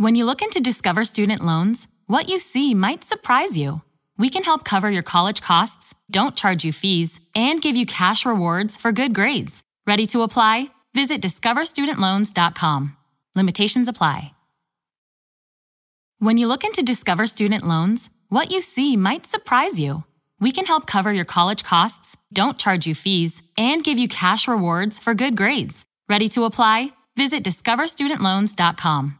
When you look into Discover Student Loans, what you see might surprise you. We can help cover your college costs, don't charge you fees, and give you cash rewards for good grades. Ready to apply? Visit discoverstudentloans.com. Limitations apply. When you look into Discover Student Loans, what you see might surprise you. We can help cover your college costs, don't charge you fees, and give you cash rewards for good grades. Ready to apply? Visit discoverstudentloans.com.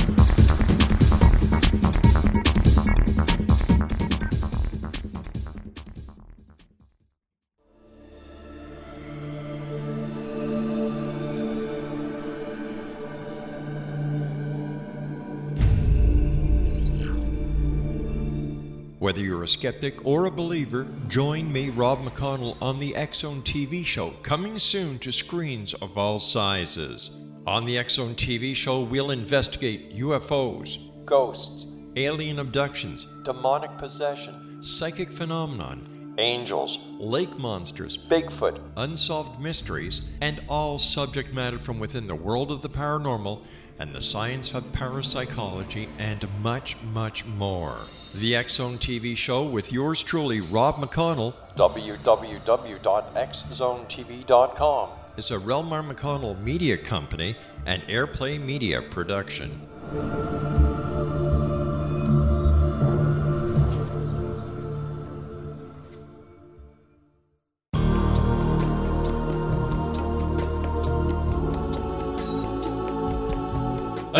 Whether you're a skeptic or a believer, join me, Rob McConnell, on the X-Zone TV show, coming soon to screens of all sizes. On the X-Zone TV show, we'll investigate UFOs, ghosts, alien abductions, demonic possession, psychic phenomenon, angels, lake monsters, Bigfoot, unsolved mysteries, and all subject matter from within the world of the paranormal and the science of parapsychology, and much, much more. The X Zone TV show with yours truly, Rob McConnell, www.xzonetv.com, is a Relmar McConnell media company and Airplay Media production.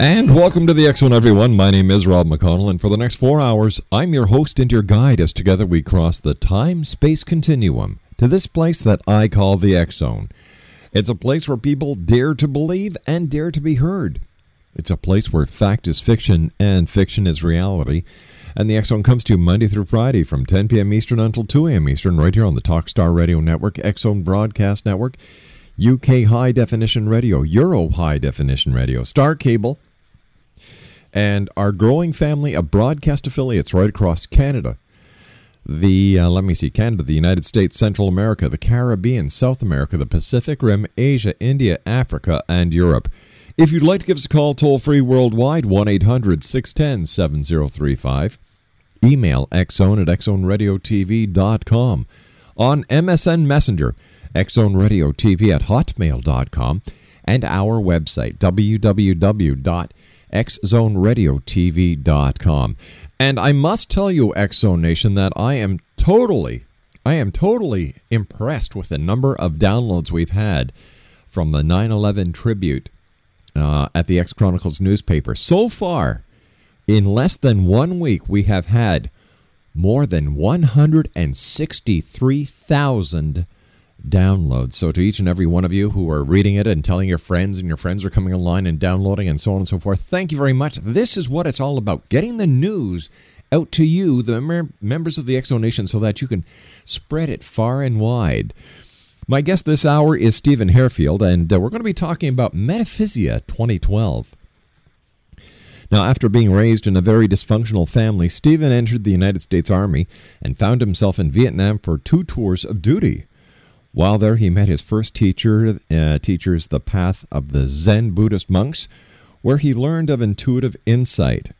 And welcome to the Zone, everyone. My name is Rob McConnell, and for the next four hours, I'm your host and your guide as together we cross the time space continuum to this place that I call the Zone. It's a place where people dare to believe and dare to be heard. It's a place where fact is fiction and fiction is reality. And the Zone comes to you Monday through Friday from 10 p.m. Eastern until 2 a.m. Eastern, right here on the Talkstar Radio Network, Zone Broadcast Network, UK High Definition Radio, Euro High Definition Radio, Star Cable, and our growing family of broadcast affiliates right across Canada. The, uh, let me see, Canada, the United States, Central America, the Caribbean, South America, the Pacific Rim, Asia, India, Africa, and Europe. If you'd like to give us a call toll free worldwide, 1 800 610 7035. Email xzone at xzoneradiotv.com. On MSN Messenger, xzoneradiotv at hotmail.com. And our website, www.xzoneradiotv.com. And I must tell you, Xzone Nation, that I am totally, I am totally impressed with the number of downloads we've had from the 9 11 tribute uh, at the X Chronicles newspaper. So far, in less than one week, we have had more than 163,000 downloads. So, to each and every one of you who are reading it and telling your friends, and your friends are coming online and downloading, and so on and so forth, thank you very much. This is what it's all about getting the news out to you, the mem- members of the Xzone Nation, so that you can spread it far and wide. My guest this hour is Steven Hairfield, and uh, we're going to be talking about Metaphysia 2012. Now, after being raised in a very dysfunctional family, Steven entered the United States Army and found himself in Vietnam for two tours of duty. While there, he met his first teacher, uh, teachers, the path of the Zen Buddhist monks, where he learned of intuitive insight.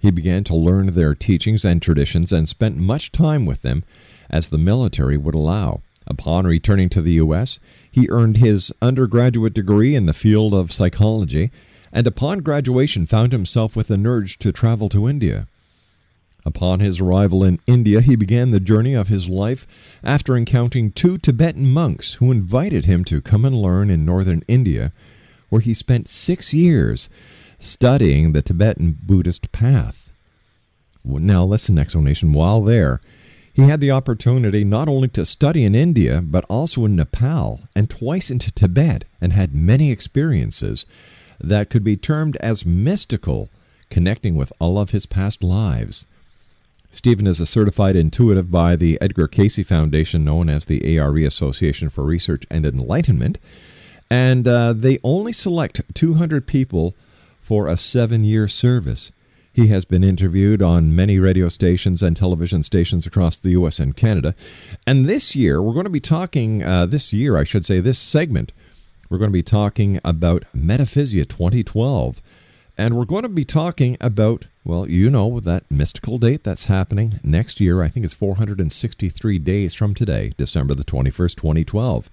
He began to learn their teachings and traditions and spent much time with them, as the military would allow. Upon returning to the U.S., he earned his undergraduate degree in the field of psychology, and upon graduation found himself with an urge to travel to India. Upon his arrival in India, he began the journey of his life after encountering two Tibetan monks who invited him to come and learn in northern India, where he spent six years studying the Tibetan Buddhist path. Now, listen, explanation. While there, he had the opportunity not only to study in India, but also in Nepal and twice into Tibet, and had many experiences that could be termed as mystical, connecting with all of his past lives. Steven is a certified intuitive by the Edgar Cayce Foundation, known as the ARE Association for Research and Enlightenment, and uh, they only select 200 people for a seven year service. He has been interviewed on many radio stations and television stations across the U.S. and Canada. And this year, we're going to be talking, uh, this year, I should say, this segment, we're going to be talking about Metaphysia 2012. And we're going to be talking about, well, you know, that mystical date that's happening next year. I think it's 463 days from today, December the 21st, 2012.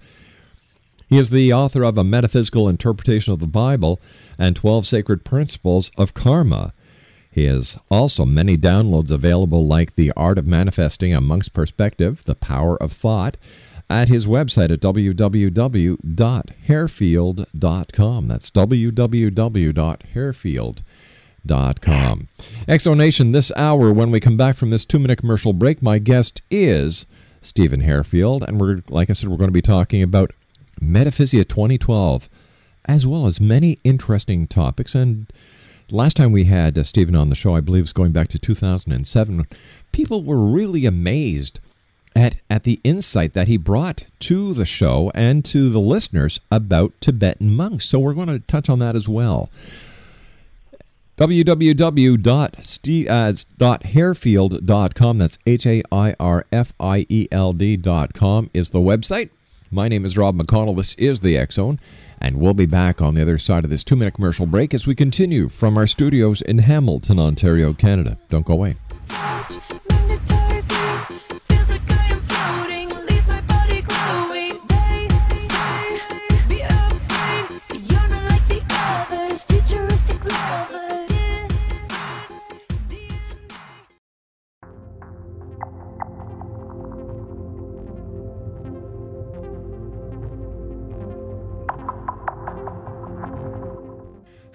He is the author of A Metaphysical Interpretation of the Bible and 12 Sacred Principles of Karma. He has also many downloads available, like The Art of Manifesting, A Monk's Perspective, The Power of Thought, at his website at www.hairfield.com. That's www.hairfield.com. Exonation, this hour, when we come back from this two minute commercial break, my guest is Steven Hairfield. and we're, like I said, we're going to be talking about Metaphysia 2012, as well as many interesting topics. And last time we had uh, Steven on the show, I believe, was going back to 2007. People were really amazed at, at the insight that he brought to the show and to the listeners about Tibetan monks. So we're going to touch on that as well. www.hairfield.com. Uh, That's H A I R F I E L D.com is the website. My name is Rob McConnell. This is the Zone, and we'll be back on the other side of this two minute commercial break as we continue from our studios in Hamilton, Ontario, Canada. Don't go away.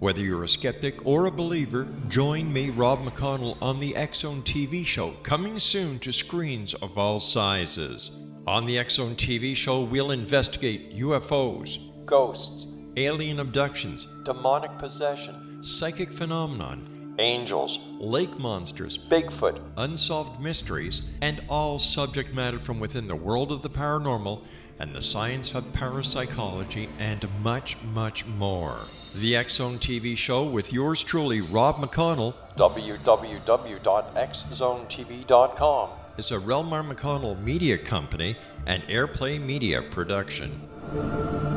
Whether you're a skeptic or a believer, join me, Rob McConnell, on the Zone TV show, coming soon to screens of all sizes. On the Zone TV show, we'll investigate UFOs, ghosts, alien abductions, demonic possession, psychic phenomenon, angels, lake monsters, Bigfoot, unsolved mysteries, and all subject matter from within the world of the paranormal and the science of parapsychology, and much, much more. The X Zone TV show with yours truly, Rob McConnell, www.xzonetv.com, is a Relmar McConnell media company and Airplay Media production.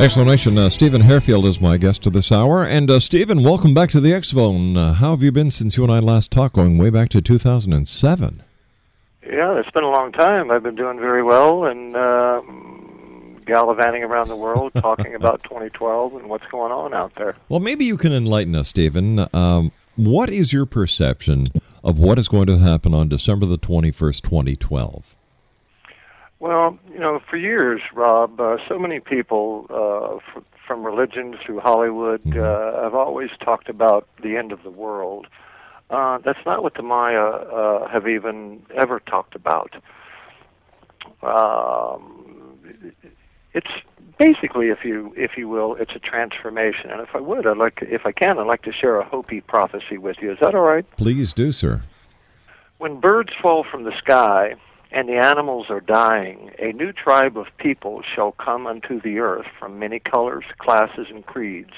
Explanation uh, Steven Hairfield is my guest to this hour. And uh, Steven, welcome back to the X Zone. Uh, how have you been since you and I last talked, going way back to 2007? Yeah, it's been a long time. I've been doing very well and uh, gallivanting around the world talking about 2012 and what's going on out there. Well, maybe you can enlighten us, Steven. Um, what is your perception of what is going to happen on December the 21st, 2012? Well, you know, for years, Rob, uh, so many people uh, f- from religion through Hollywood, uh, have always talked about the end of the world. Uh, that's not what the Maya uh, have even ever talked about. Um, it's basically, if you if you will, it's a transformation. And if I would, I'd like, to, if I can, I'd like to share a Hopi prophecy with you. Is that all right? Please do, sir. When birds fall from the sky and the animals are dying, a new tribe of people shall come unto the earth from many colors, classes, and creeds,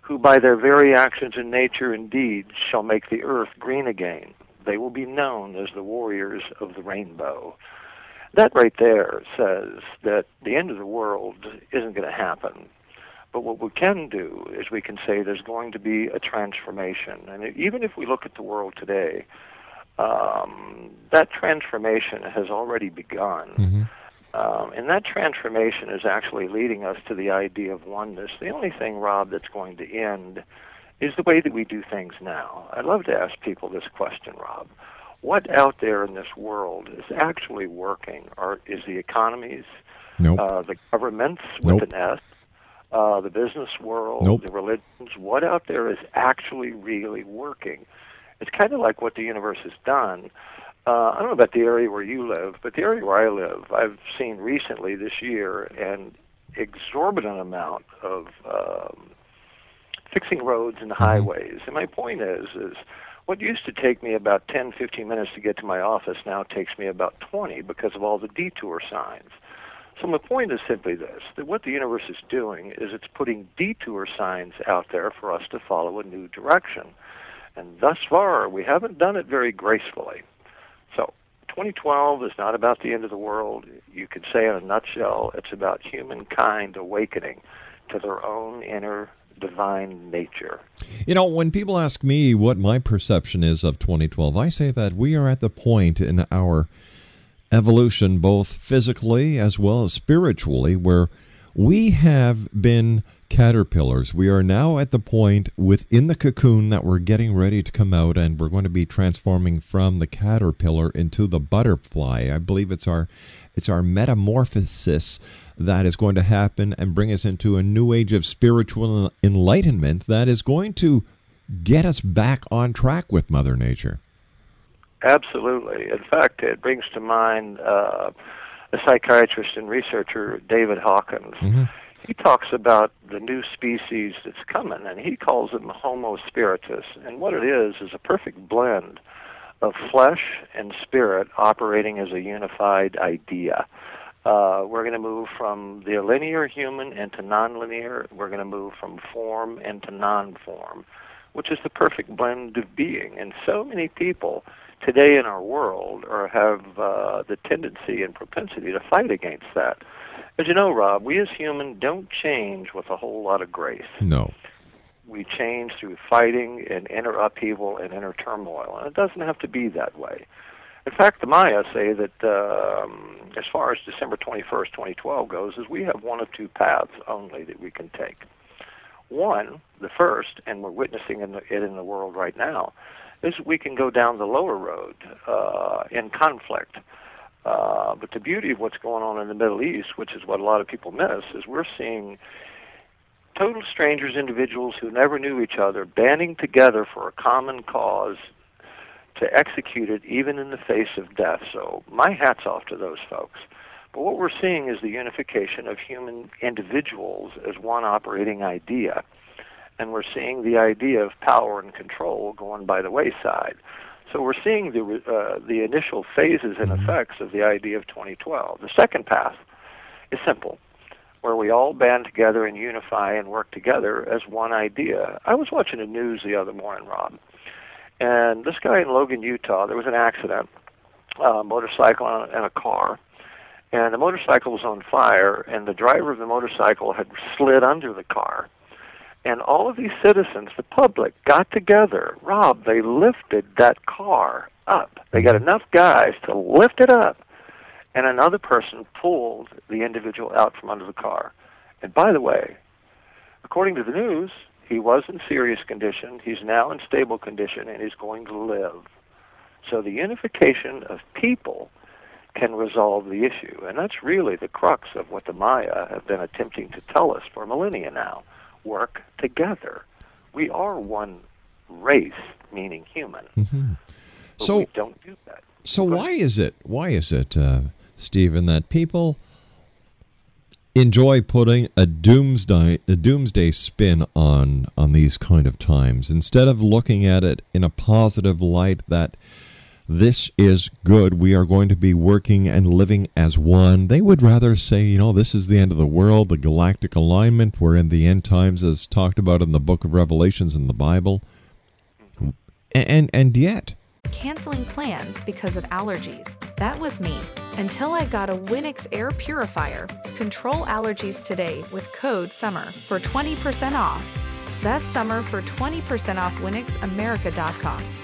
who by their very actions in nature and deeds shall make the earth green again. They will be known as the warriors of the rainbow. That right there says that the end of the world isn't going to happen. But what we can do is we can say there's going to be a transformation. And even if we look at the world today, um, that transformation has already begun. Um, and that transformation is actually leading us to the idea of oneness. The only thing, Rob, that's going to end is the way that we do things now. I'd love to ask people this question, Rob. What out there in this world is actually working? Or is the economies, Nope. uh, the governments Nope. with an S, uh, the business world, Nope. the religions? What out there is actually really working? It's kind of like what the universe has done. Uh, I don't know about the area where you live, but the area where I live, I've seen recently this year an exorbitant amount of um, fixing roads and highways. And my point is, is what used to take me about 10, 15 minutes to get to my office now takes me about 20 because of all the detour signs. So my point is simply this, that what the universe is doing is it's putting detour signs out there for us to follow a new direction. And thus far, we haven't done it very gracefully. So 2012 is not about the end of the world. You could say in a nutshell, it's about humankind awakening to their own inner divine nature. You know, when people ask me what my perception is of 2012, I say that we are at the point in our evolution, both physically as well as spiritually, where we have been caterpillars. We are now at the point within the cocoon that we're getting ready to come out and we're going to be transforming from the caterpillar into the butterfly. I believe it's our it's our metamorphosis that is going to happen and bring us into a new age of spiritual enlightenment that is going to get us back on track with mother nature. Absolutely. In fact, it brings to mind uh, a psychiatrist and researcher, David Hawkins. He talks about the new species that's coming, and he calls them Homo spiritus. And what it is is a perfect blend of flesh and spirit operating as a unified idea. Uh, we're going to move from the linear human into nonlinear. We're going to move from form into non-form, which is the perfect blend of being. And so many people today in our world are have uh, the tendency and propensity to fight against that. As you know, Rob, we as human don't change with a whole lot of grace. No. We change through fighting and inner upheaval and inner turmoil, and it doesn't have to be that way. In fact, the Maya say that um, as far as December 21st, 2012 goes, is we have one of two paths only that we can take. One, the first, and we're witnessing in the, it in the world right now, is we can go down the lower road uh, in conflict. Uh, but the beauty of what's going on in the Middle East, which is what a lot of people miss, is we're seeing total strangers, individuals who never knew each other, banding together for a common cause to execute it even in the face of death. So my hat's off to those folks. But what we're seeing is the unification of human individuals as one operating idea. And we're seeing the idea of power and control going by the wayside. So we're seeing the, uh, the initial phases and effects of the idea of 2012. The second path is simple, where we all band together and unify and work together as one idea. I was watching the news the other morning, Rob, and this guy in Logan, Utah, there was an accident, a motorcycle and a- and a car, and the motorcycle was on fire, and the driver of the motorcycle had slid under the car. And all of these citizens, the public, got together. Rob, they lifted that car up. They got mm-hmm. enough guys to lift it up, and another person pulled the individual out from under the car. And by the way, according to the news, he was in serious condition. He's now in stable condition, and he's going to live. So the unification of people can resolve the issue. And that's really the crux of what the Maya have been attempting to tell us for millennia now. Work together. We are one race, meaning human. Mm-hmm. So- don't do that. So why is it? Why is it, uh, Steven, that people enjoy putting a doomsday a doomsday spin on on these kind of times instead of looking at it in a positive light that this is good we are going to be working and living as one they would rather say you know this is the end of the world the galactic alignment we're in the end times as talked about in the book of revelations in the bible and and yet canceling plans because of allergies. That was me. Until I got a Winix air purifier. Control allergies today with code SUMMER for 20% off. That's summer for 20% off WinixAmerica.com.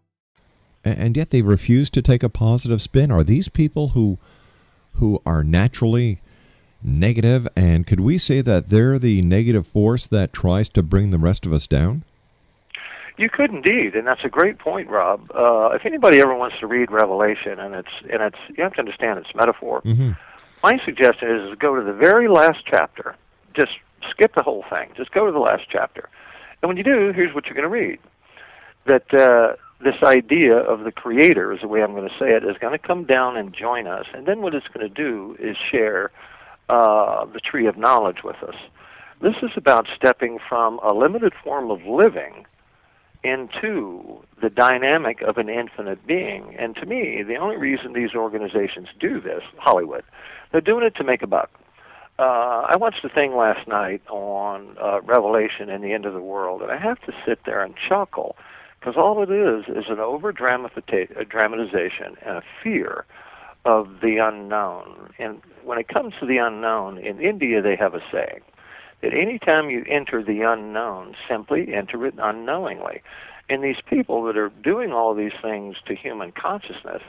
And yet they refuse to take a positive spin. Are these people who who are naturally negative, and could we say that they're the negative force that tries to bring the rest of us down? You could indeed, and that's a great point, Rob. Uh, if anybody ever wants to read Revelation, and it's and it's you have to understand it's metaphor. Mm-hmm. My suggestion is go to the very last chapter. Just skip the whole thing. Just go to the last chapter, and when you do, here's what you're going to read: that uh, this idea of the Creator, is the way I'm going to say it, is going to come down and join us, and then what it's going to do is share uh, the tree of knowledge with us. This is about stepping from a limited form of living into the dynamic of an infinite being. And to me, the only reason these organizations do this, Hollywood, they're doing it to make a buck. Uh, I watched a thing last night on uh, Revelation and the end of the world, and I have to sit there and chuckle because all it is is an over uh, dramatization and a fear of the unknown. And when it comes to the unknown, in India they have a saying that anytime you enter the unknown, simply enter it unknowingly. And these people that are doing all these things to human consciousness,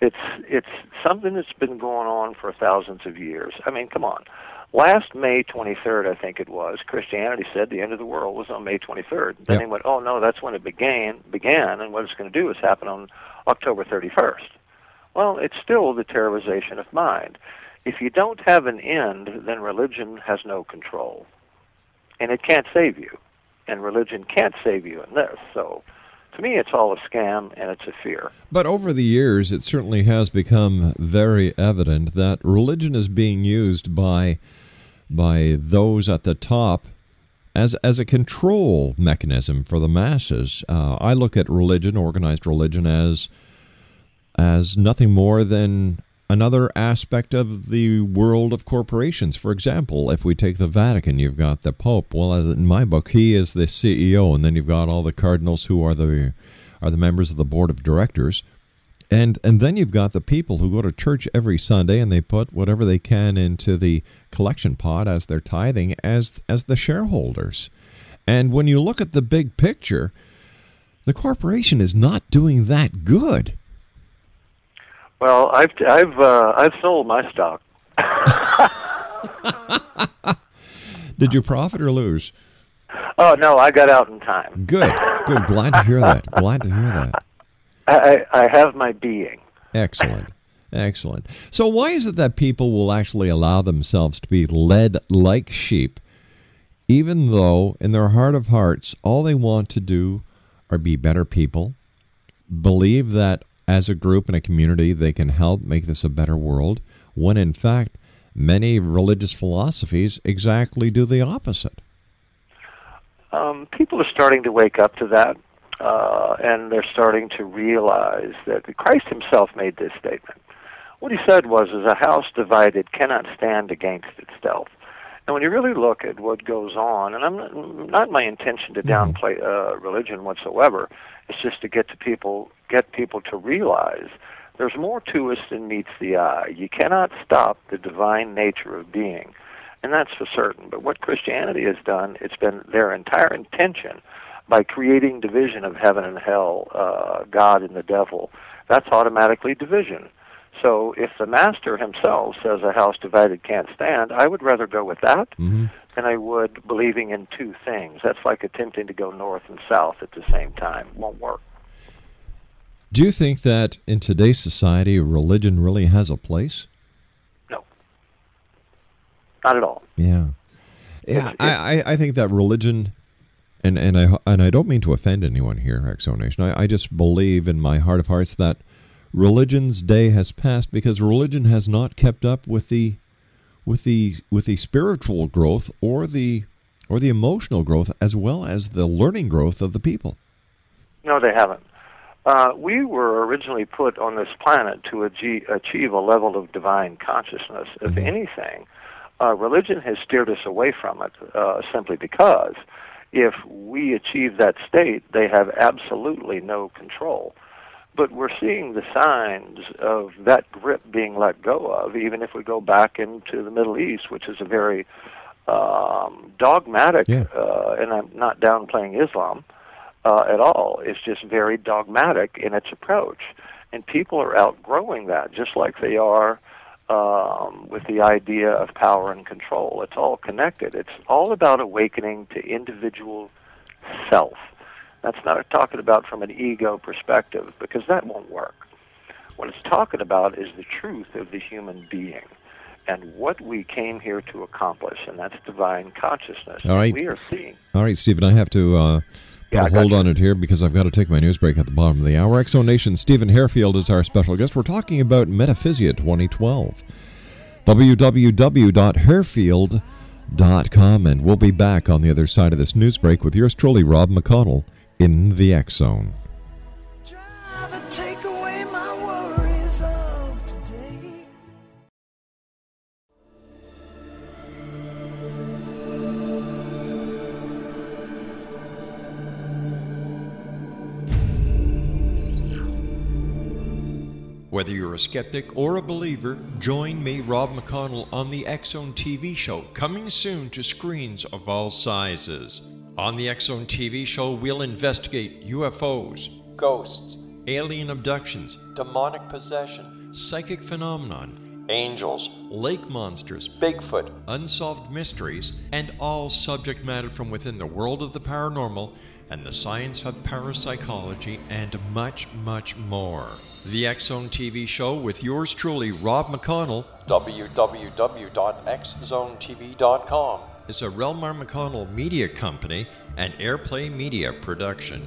it's it's something that's been going on for thousands of years. I mean, come on. Last May 23rd, I think it was, Christianity said the end of the world was on May 23rd. Then Yep. they went, oh no, that's when it began, began, and what it's going to do is happen on October 31st. Well, it's still the terrorization of mind. If you don't have an end, then religion has no control. And it can't save you. And religion can't save you in this. So to me, it's all a scam and it's a fear. But over the years, it certainly has become very evident that religion is being used by by those at the top as as a control mechanism for the masses. Uh, I look at religion, organized religion, as as nothing more than another aspect of the world of corporations. For example, if we take the Vatican, you've got the Pope. Well, in my book, he is the CEO, and then you've got all the cardinals who are the are the members of the board of directors. And and then you've got the people who go to church every Sunday and they put whatever they can into the collection pot as their tithing as as the shareholders. And when you look at the big picture, the corporation is not doing that good. Well, I've I've uh, I've sold my stock. Did you profit or lose? Oh no, I got out in time. Good, good. Glad to hear that. Glad to hear that. I, I I have my being. Excellent. Excellent. So, why is it that people will actually allow themselves to be led like sheep, even though in their heart of hearts, all they want to do are be better people, believe that as a group and a community they can help make this a better world, when in fact, many religious philosophies exactly do the opposite? Um, people are starting to wake up to that, uh, and they're starting to realize that Christ himself made this statement. What he said was, "Is a house divided cannot stand against itself." And when you really look at what goes on, and I'm not, not my intention to downplay uh, religion whatsoever. It's just to get to people, get people to realize there's more to us than meets the eye. You cannot stop the divine nature of being, and that's for certain. But what Christianity has done, it's been their entire intention by creating division of heaven and hell, uh, God and the devil. That's automatically division. So if the master himself says a house divided can't stand, I would rather go with that Mm-hmm. than I would believing in two things. That's like attempting to go north and south at the same time. It Won't work. Do you think that in today's society, religion really has a place? No. Not at all. Yeah, yeah. I, I, I think that religion, and and I and I don't mean to offend anyone here, Xzone Nation. I, I just believe in my heart of hearts that religion's day has passed because religion has not kept up with the with the with the spiritual growth or the or the emotional growth as well as the learning growth of the people. No, they haven't. Uh, we were originally put on this planet to achieve, achieve a level of divine consciousness. If anything, uh, religion has steered us away from it uh, simply because if we achieve that state, they have absolutely no control. But we're seeing the signs of that grip being let go of, even if we go back into the Middle East, which is a very um, dogmatic, uh, and I'm not downplaying Islam uh, at all. It's just very dogmatic in its approach. And people are outgrowing that, just like they are um, with the idea of power and control. It's all connected. It's all about awakening to individual self. That's not talking about from an ego perspective, because that won't work. What it's talking about is the truth of the human being and what we came here to accomplish, and that's divine consciousness. All right. We are seeing. All right, Steven, I have to uh, put Yeah, hold you. on it here because I've got to take my news break at the bottom of the hour. Xzone Nation, Steven Hairfield is our special guest. We're talking about Metaphysia 2012. www.hairfield.com, and we'll be back on the other side of this news break with yours truly, Rob McConnell, in the X Zone. Take away my worries of today. Whether you're a skeptic or a believer, join me, Rob McConnell, on the X Zone TV show, coming soon to screens of all sizes. On the Zone TV show, we'll investigate UFOs, ghosts, alien abductions, demonic possession, psychic phenomenon, angels, lake monsters, Bigfoot, unsolved mysteries, and all subject matter from within the world of the paranormal and the science of parapsychology, and much, much more. The Zone TV show with yours truly, Rob McConnell, www.xzonetv.com, is a Relmar McConnell media company and Airplay Media production.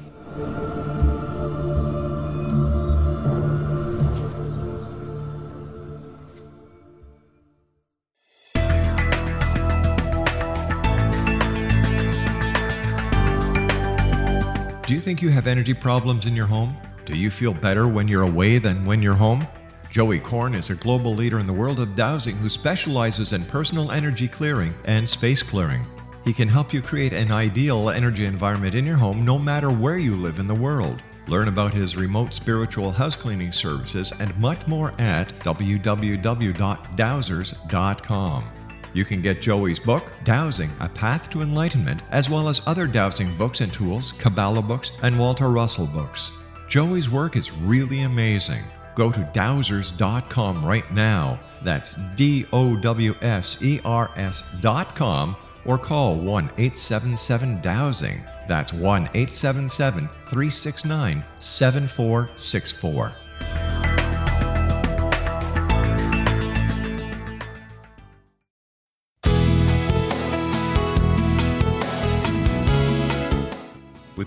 Do you think you have energy problems in your home? Do you feel better when you're away than when you're home? Joey Korn is a global leader in the world of dowsing who specializes in personal energy clearing and space clearing. He can help you create an ideal energy environment in your home no matter where you live in the world. Learn about his remote spiritual house cleaning services and much more at www.dowsers.com. You can get Joey's book, Dowsing A Path to Enlightenment, as well as other dowsing books and tools, Kabbalah books, and Walter Russell books. Joey's work is really amazing. Go to dowsers.com right now. That's D O W S E R S.com or call 1 877 Dowsing. That's 1 877 369 7464.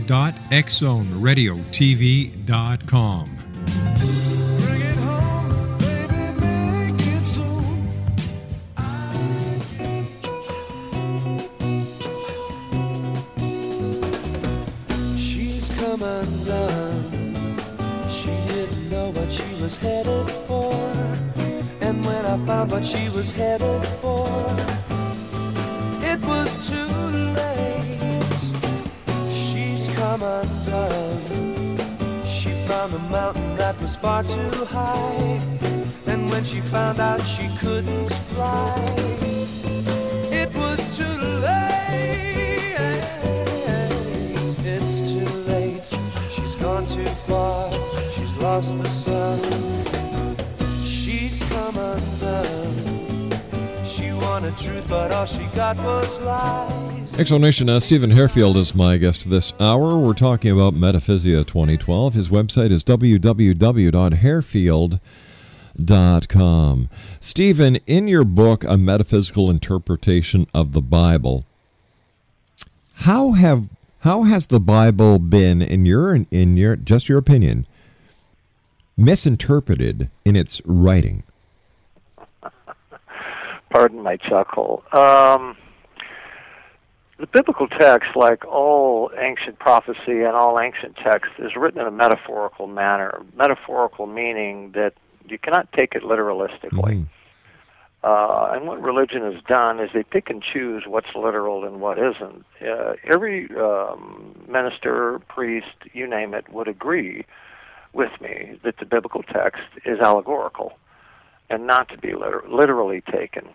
www.xzoneradiotv.com. She's come undone. She didn't know what she was headed for. And when I found what she was headed for, undone. She found a mountain that was far too high. And when she found out she couldn't fly, it was too late. It's too late. She's gone too far. She's lost the sun. Truth, but all she got was lies. Xzone Nation, uh, Steven Hairfield is my guest this hour. We're talking about Metaphysia 2012. His website is www.hairfield.com. Steven, in your book, A Metaphysical Interpretation of the Bible, how have how has the Bible been, in your in your just your opinion, misinterpreted in its writing? Pardon my chuckle. Um, the biblical text, like all ancient prophecy and all ancient text, is written in a metaphorical manner. Metaphorical meaning that you cannot take it literalistically. Uh, and what religion has done is they pick and choose what's literal and what isn't. Uh, every um, minister, priest, you name it, would agree with me that the biblical text is allegorical and not to be liter- literally taken.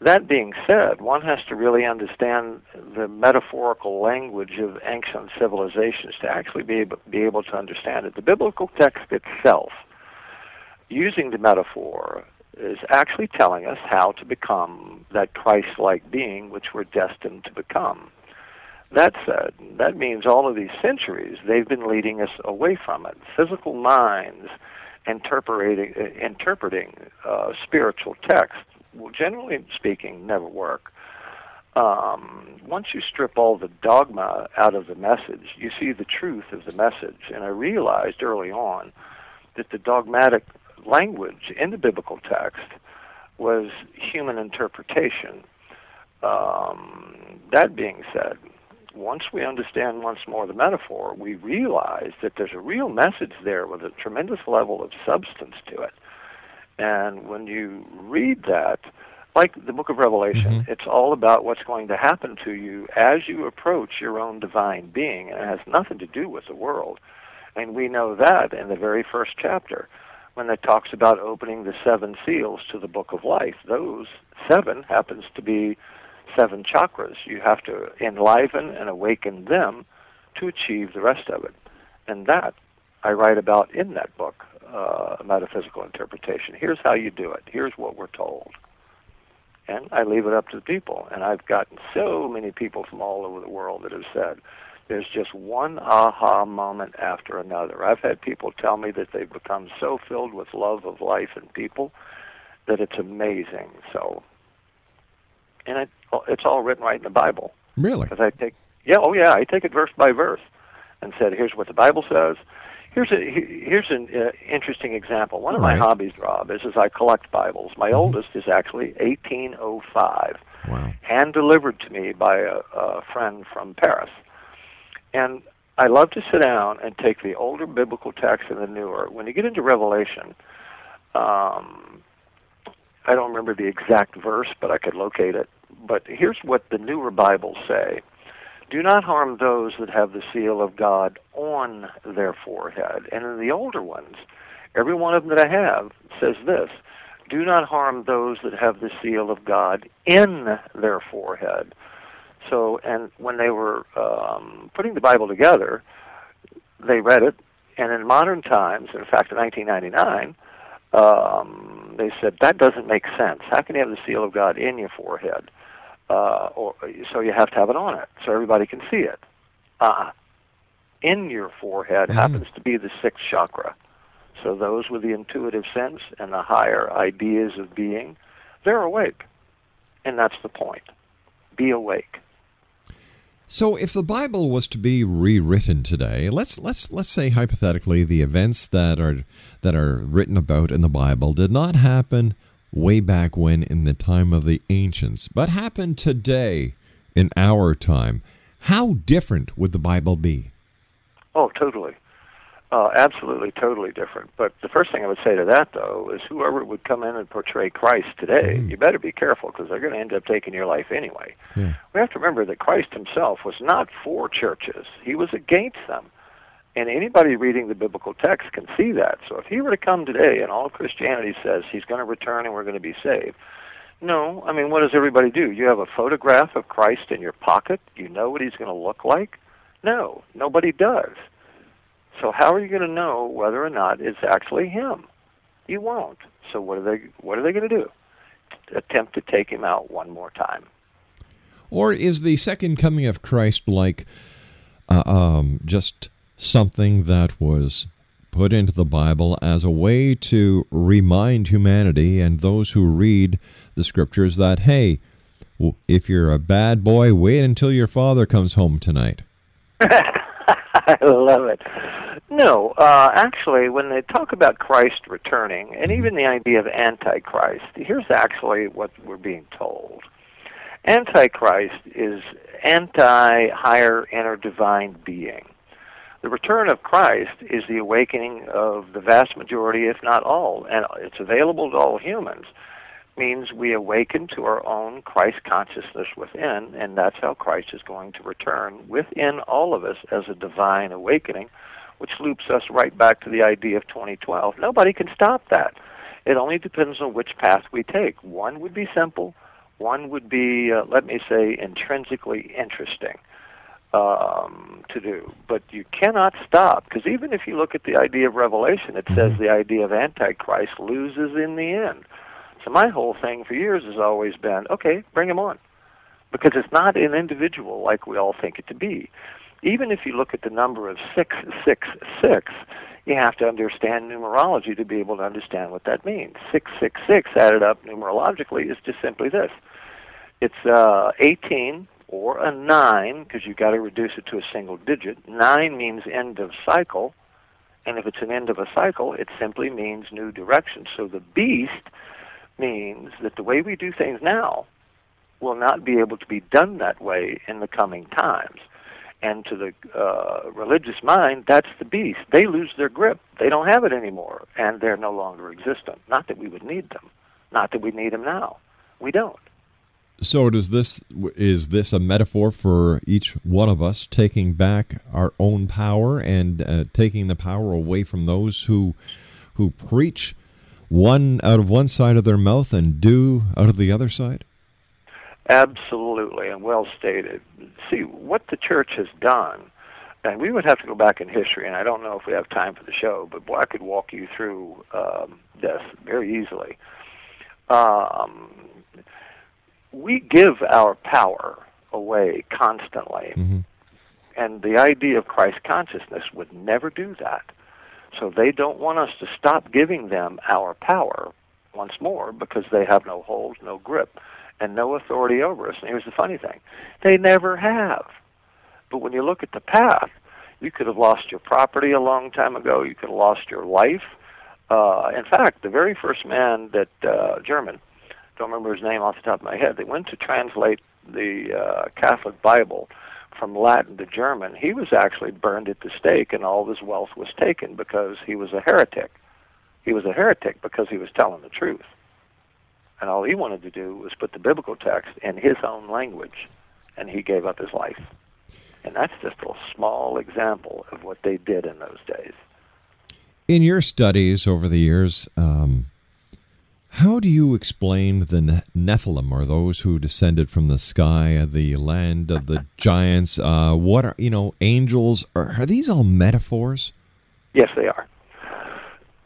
That being said, one has to really understand the metaphorical language of ancient civilizations to actually be able, be able to understand it. The biblical text itself, using the metaphor, is actually telling us how to become that Christ like being which we're destined to become. That said, that means all of these centuries they've been leading us away from it. Physical minds interpreting, interpreting uh, spiritual text will generally speaking never work. Um, once you strip all the dogma out of the message, you see the truth of the message. And I realized early on that the dogmatic language in the biblical text was human interpretation. Um, that being said, once we understand once more the metaphor, we realize that there's a real message there with a tremendous level of substance to it. And when you read that, like the book of Revelation, mm-hmm. it's all about what's going to happen to you as you approach your own divine being, and it has nothing to do with the world. And we know that in the very first chapter when it talks about opening the seven seals to the book of life. Those seven happens to be seven chakras. You have to enliven and awaken them to achieve the rest of it. And that I write about in that book, uh, Metaphysical Interpretation. Here's how you do it. Here's what we're told. And I leave it up to the people. And I've gotten so many people from all over the world that have said, there's just one aha moment after another. I've had people tell me that they've become so filled with love of life and people that it's amazing. So, and it, it's all written right in the Bible. Really? Because I take, yeah, oh yeah, I take it verse by verse, and said, here's what the Bible says. Here's a here's an uh, interesting example. One of All my right. hobbies, Rob, is is I collect Bibles. My oldest is actually 1805, Wow. hand delivered to me by a, a friend from Paris. And I love to sit down and take the older biblical text and the newer. When you get into Revelation, um, I don't remember the exact verse, but I could locate it. But here's what the newer Bibles say Do not harm those that have the seal of God on their forehead. And in the older ones, every one of them that I have says this Do not harm those that have the seal of God in their forehead. So, and when they were um, putting the Bible together, they read it, and in modern times, in fact, in 1999, um, they said that doesn't make sense. How can you have the seal of God in your forehead? Uh, or so you have to have it on it, so everybody can see it. Uh, in your forehead happens to be the sixth chakra. So those with the intuitive sense and the higher ideas of being, they're awake, and that's the point. Be awake. So, if the Bible was to be rewritten today, let's let's let's say hypothetically the events that are that are written about in the Bible did not happen way back when in the time of the ancients, but happened today in our time. How different would the Bible be? Oh, totally. Uh, absolutely, totally different. But the first thing I would say to that, though, is whoever would come in and portray Christ today, you better be careful because they're going to end up taking your life anyway. Yeah. We have to remember that Christ himself was not for churches, he was against them. And anybody reading the biblical text can see that. So if he were to come today and all Christianity says he's going to return and we're going to be saved, no, I mean, what does everybody do? You have a photograph of Christ in your pocket? You know what he's going to look like? No, nobody does. So how are you going to know whether or not it's actually him? You won't. So what are they what are they going to do? Attempt to take him out one more time. Or is the second coming of Christ like uh, um, just something that was put into the Bible as a way to remind humanity and those who read the scriptures that, hey, if you're a bad boy, wait until your father comes home tonight? I love it. No, uh, actually, when they talk about Christ returning, and even the idea of Antichrist, here's actually what we're being told. Antichrist is anti higher inner divine being. The return of Christ is the awakening of the vast majority, if not all, and it's available to all humans. Means we awaken to our own Christ consciousness within, and that's how Christ is going to return within all of us as a divine awakening, which loops us right back to the idea of 2012. Nobody can stop that. It only depends on which path we take. One would be simple, one would be, uh, let me say, intrinsically interesting um, to do. But you cannot stop, because even if you look at the idea of revelation, it says the idea of Antichrist loses in the end. So my whole thing for years has always been, okay, bring him on, because it's not an individual like we all think it to be. Even if you look at the number of six six six, you have to understand numerology to be able to understand what that means. Six six six added up numerologically is just simply this: it's uh, 18 or a nine, because you've got to reduce it to a single digit. Nine means end of cycle, and if it's an end of a cycle, it simply means new direction. So the beast means that the way we do things now will not be able to be done that way in the coming times. And to the uh, religious mind, that's the beast. They lose their grip. They don't have it anymore, and they're no longer existent. Not that we would need them. Not that we need them now. We don't. So does this is this a metaphor for each one of us taking back our own power and uh, taking the power away from those who who preach one out of one side of their mouth and do out of the other side? Absolutely, and well stated. See, what the church has done, and we would have to go back in history, and I don't know if we have time for the show, but boy, I could walk you through um, this very easily. Um, we give our power away constantly, and the idea of Christ consciousness would never do that. So they don't want us to stop giving them our power once more because they have no hold, no grip, and no authority over us. And here's the funny thing they never have. But when you look at the path, you could have lost your property a long time ago, you could have lost your life. Uh, in fact, the very first man that, uh, German, don't remember his name off the top of my head, they went to translate the uh, Catholic Bible from Latin to German, he was actually burned at the stake and all of his wealth was taken because he was a heretic. He was a heretic because he was telling the truth. And all he wanted to do was put the biblical text in his own language, and he gave up his life. And that's just a small example of what they did in those days. In your studies over the years, um, how do you explain the Nephilim, or those who descended from the sky, the land of the giants? Uh, what are you know angels? Are, are these all metaphors? Yes, they are.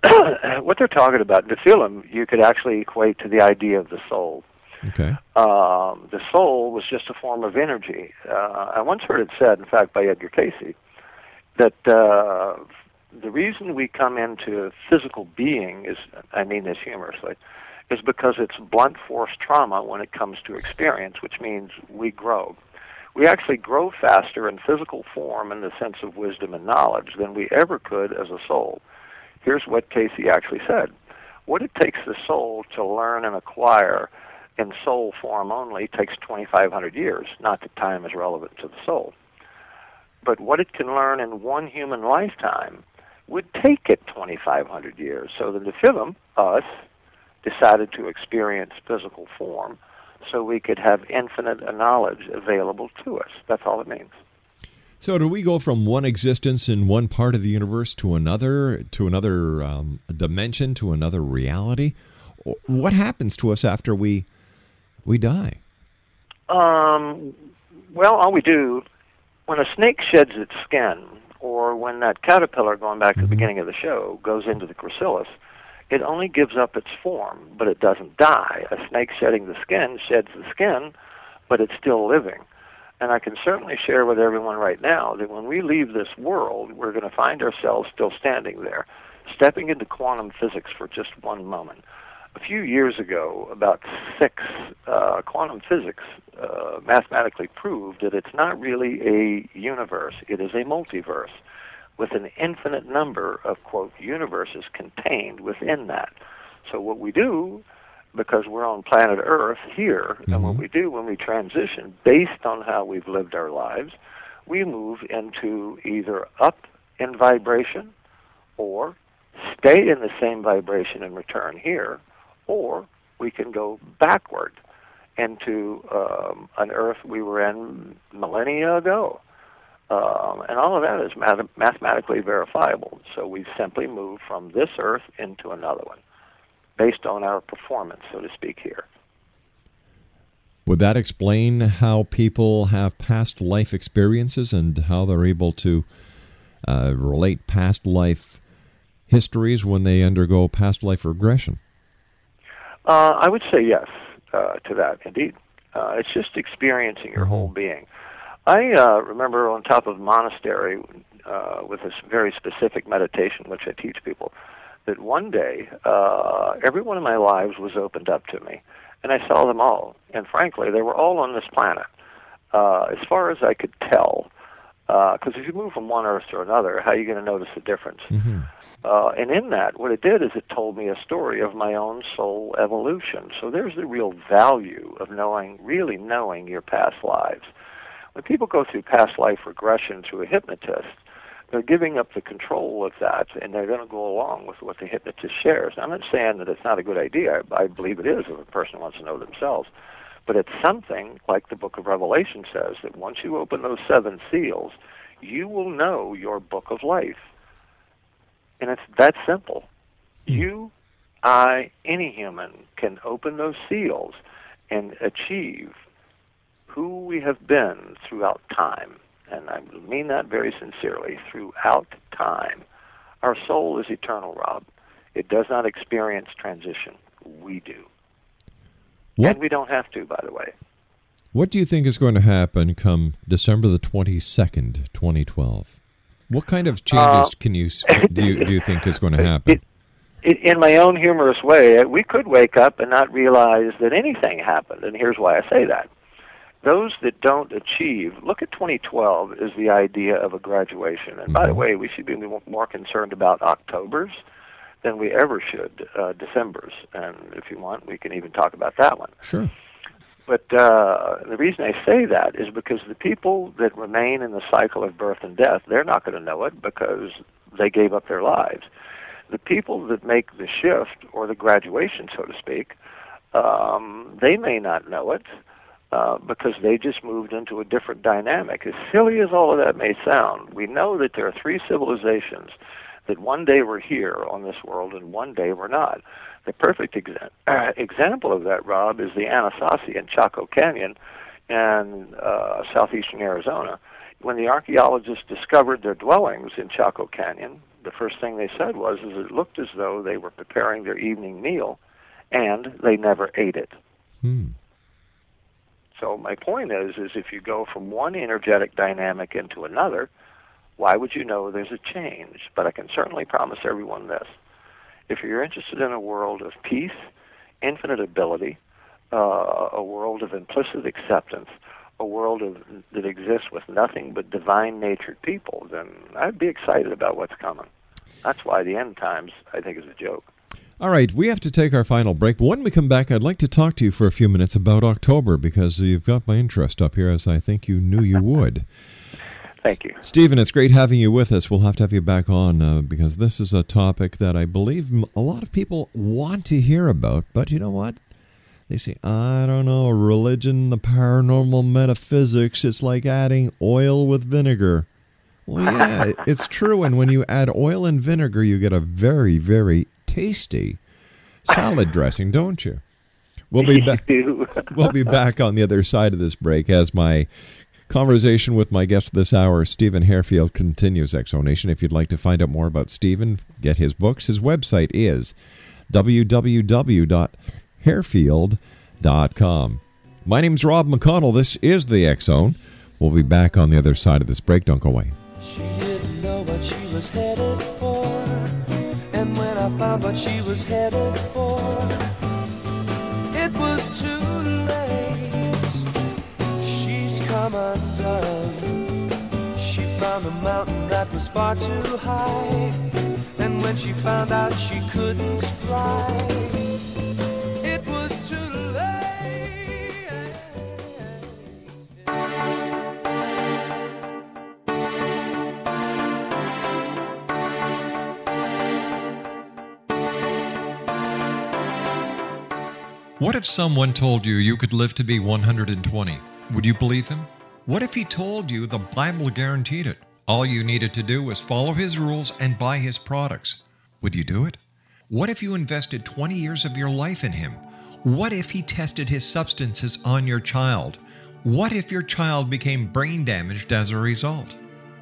what they're talking about, Nephilim, you could actually equate to the idea of the soul. Okay. Um, the soul was just a form of energy. Uh, I once heard it said, in fact, by Edgar Cayce, that uh, the reason we come into physical being is, I mean this humorously, is because it's blunt force trauma when it comes to experience, which means we grow. We actually grow faster in physical form in the sense of wisdom and knowledge than we ever could as a soul. Here's what Cayce actually said. What it takes the soul to learn and acquire in soul form only takes 2,500 years. Not that time is relevant to the soul. But what it can learn in one human lifetime would take it 2,500 years. So the Nephilim, us, decided to experience physical form so we could have infinite knowledge available to us. That's all it means. So, do we go from one existence in one part of the universe to another, to another um, dimension, to another reality? What happens to us after we we die? Um, well, all we do when a snake sheds its skin, or when that caterpillar, going back to the mm-hmm. beginning of the show, goes into the chrysalis, it only gives up its form, but it doesn't die. A snake shedding the skin sheds the skin, but it's still living. And I can certainly share with everyone right now that when we leave this world, we're going to find ourselves still standing there. Stepping into quantum physics for just one moment. A few years ago, about six, uh, quantum physics uh, mathematically proved that it's not really a universe, it is a multiverse with an infinite number of, quote, universes contained within that. So what we do because we're on planet Earth here, and what we do when we transition, based on how we've lived our lives, we move into either up in vibration or stay in the same vibration and return here, or we can go backward into um, an Earth we were in millennia ago. Um, and all of that is math- mathematically verifiable. So we simply move from this Earth into another one based on our performance, so to speak, here. Would that explain how people have past life experiences and how they're able to uh, relate past life histories when they undergo past life regression? Uh, I would say yes uh, to that, indeed. Uh, it's just experiencing your whole being. I uh, remember on top of monastery uh, with this very specific meditation, which I teach people, that one day uh, every one of my lives was opened up to me, and I saw them all. And frankly, they were all on this planet, uh, as far as I could tell. Because if you move from one Earth to another, how are you going to notice the difference? Uh, and in that, what it did is it told me a story of my own soul evolution. So there's the real value of knowing, really knowing your past lives. When people go through past life regression through a hypnotist, they're giving up the control of that and they're going to go along with what the hypnotist shares. I'm not saying that it's not a good idea. I, I believe it is if a person wants to know themselves. But it's something like the book of Revelation says that once you open those seven seals, you will know your book of life. And it's that simple. Hmm. You, I, any human can open those seals and achieve who we have been throughout time. And I mean that very sincerely throughout time. Our soul is eternal, Rob. It does not experience transition. We do. What And we don't have to, by the way. What do you think is going to happen come December the twenty second, twenty twelve? What kind of changes Uh, can you do you do you think is going to happen? in, in my own humorous way, we could wake up and not realize that anything happened. And here's why I say that. Those that don't achieve, look at 2012 as the idea of a graduation. And by the way, we should be more concerned about Octobers than we ever should uh, Decembers. And if you want, we can even talk about that one. Sure. But uh, the reason I say that is because the people that remain in the cycle of birth and death, they're not going to know it because they gave up their lives. The people that make the shift or the graduation, so to speak, um, they may not know it uh, because they just moved into a different dynamic. As silly as all of that may sound, we know that there are three civilizations that one day were here on this world and one day were not. The perfect exa- uh, example of that, Rob, is the Anasazi in Chaco Canyon in uh, southeastern Arizona. When the archaeologists discovered their dwellings in Chaco Canyon, the first thing they said was is it looked as though they were preparing their evening meal and they never ate it. Hmm. So my point is is if you go from one energetic dynamic into another, why would you know there's a change? But I can certainly promise everyone this. If you're interested in a world of peace, infinite ability, uh, a world of implicit acceptance, a world of, that exists with nothing but divine natured people, then I'd be excited about what's coming. That's why the end times, I think, is a joke. All right, we have to take our final break. But when we come back, I'd like to talk to you for a few minutes about October because you've got my interest up here, as I think you knew you would. Thank you. Steven, it's great having you with us. We'll have to have you back on uh, because this is a topic that I believe a lot of people want to hear about. But you know what? They say, I don't know, religion, the paranormal, metaphysics, it's like adding oil with vinegar. Well, yeah, it's true. And when you add oil and vinegar, you get a very, very tasty salad dressing, don't you? We'll be back. we'll be back on the other side of this break as my conversation with my guest this hour, Steven Hairfield, continues. Xzone Nation. If you'd like to find out more about Steven, get his books. His website is www.hairfield.com. My name's Rob McConnell. This is the X Zone. We'll be back on the other side of this break. Don't go away. She didn't know what she was headed for. And when I found what she was headed for, She found a mountain that was far too high. And when she found out she couldn't fly, it was too late. What if someone told you you could live to be 120? Would you believe him? What if he told you the Bible guaranteed it? All you needed to do was follow his rules and buy his products. Would you do it? What if you invested 20 years of your life in him? What if he tested his substances on your child? What if your child became brain damaged as a result?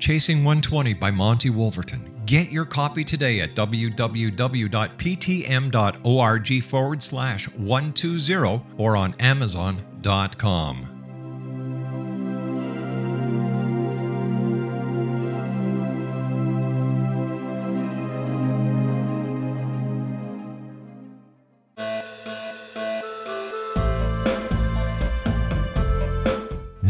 Chasing 120 by Monty Wolverton. Get your copy today at www.ptm.org forward slash 120 or on amazon.com.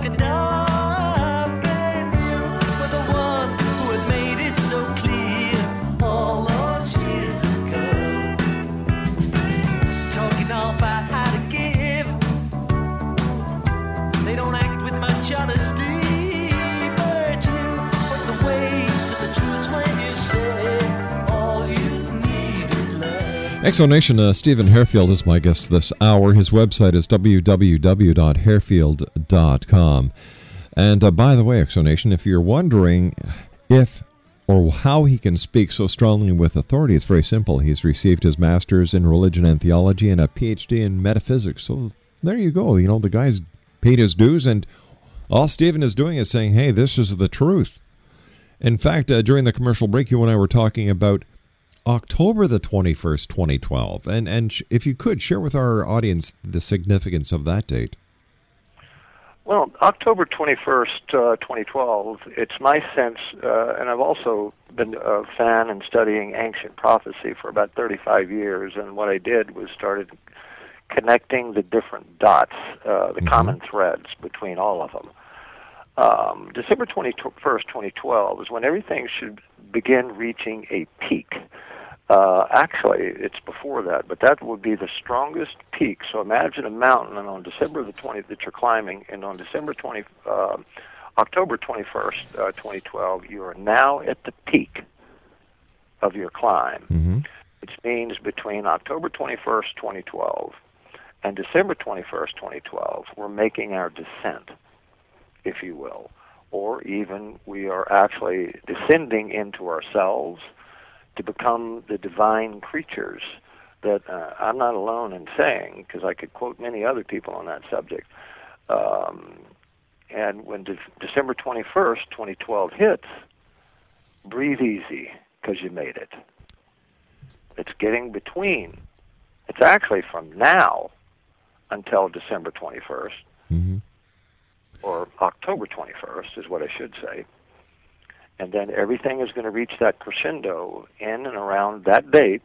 like a dog, Xzone Nation, uh, Steven Hairfield is my guest this hour. His website is www.hairfield.com. And uh, by the way, Xzone Nation, if you're wondering if or how he can speak so strongly with authority, it's very simple. He's received his master's in religion and theology and a PhD in metaphysics. So there you go. You know, the guy's paid his dues, and all Steven is doing is saying, hey, this is the truth. In fact, uh, during the commercial break, you and I were talking about October the 21st, 2012. And, and sh- if you could, share with our audience the significance of that date. Well, October 21st, uh, 2012, it's my sense, uh, and I've also been a fan and studying ancient prophecy for about 35 years, and what I did was started connecting the different dots, uh, the common threads between all of them. Um, December 21st, 2012 is when everything should begin reaching a peak. Uh, actually, it's before that, but that would be the strongest peak. So imagine a mountain, and on December the 20th that you're climbing, and on December 20, uh, October 21st, uh, 2012, you are now at the peak of your climb, Mm-hmm. which means between October 21st, 2012, and December 21st, 2012, we're making our descent, if you will, or even we are actually descending into ourselves to become the divine creatures that uh, I'm not alone in saying, because I could quote many other people on that subject. Um, and when de- December 21st, 2012 hits, breathe easy because you made it. It's getting between. It's actually from now until December 21st, Mhm. or October 21st, is what I should say. And then everything is going to reach that crescendo in and around that date,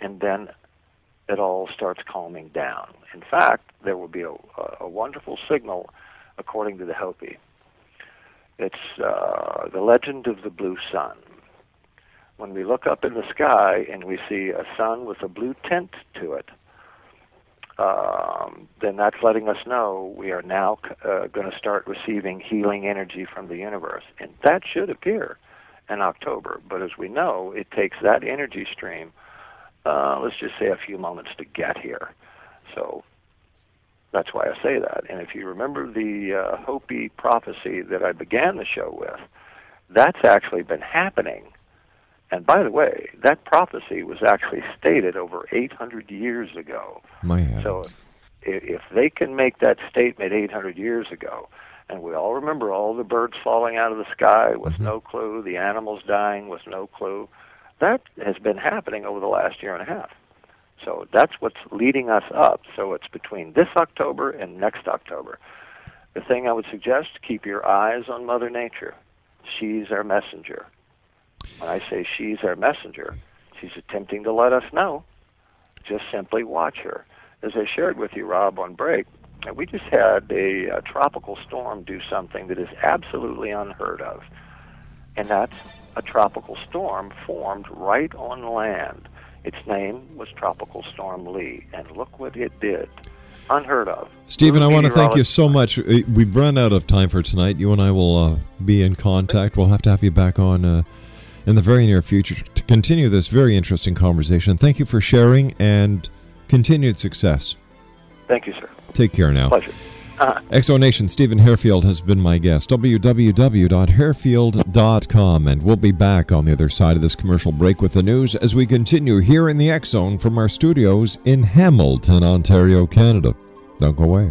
and then it all starts calming down. In fact, there will be a, a wonderful signal according to the Hopi. It's uh, the legend of the blue sun. When we look up in the sky and we see a sun with a blue tint to it, um, then that's letting us know we are now uh, going to start receiving healing energy from the universe. And that should appear in October. But as we know, it takes that energy stream, uh, let's just say a few moments to get here. So that's why I say that. And if you remember the uh, Hopi prophecy that I began the show with, that's actually been happening. And by the way, that prophecy was actually stated over 800 years ago. My heavens. So if, if they can make that statement 800 years ago, and we all remember all the birds falling out of the sky with mm-hmm. no clue, the animals dying with no clue, that has been happening over the last year and a half. So that's what's leading us up. So it's between this October and next October. The thing I would suggest keep your eyes on Mother Nature. She's our messenger. When I say she's our messenger, she's attempting to let us know. Just simply watch her. As I shared with you, Rob, on break, uh, we just had a, a tropical storm do something that is absolutely unheard of. And that's a tropical storm formed right on land. Its name was Tropical Storm Lee, and look what it did. Unheard of. Steven, I want to thank you so much. Uh, We've run out of time for tonight. You and I will uh, be in contact. We'll have to have you back on uh, in the very near future to continue this very interesting conversation. Thank you for sharing and continued success. Thank you, sir. Take care now. Pleasure. Uh-huh. Exonation, Steven Hairfield has been my guest. www.hairfield.com. And we'll be back on the other side of this commercial break with the news as we continue here in the Zone from our studios in Hamilton, Ontario, Canada. Don't go away.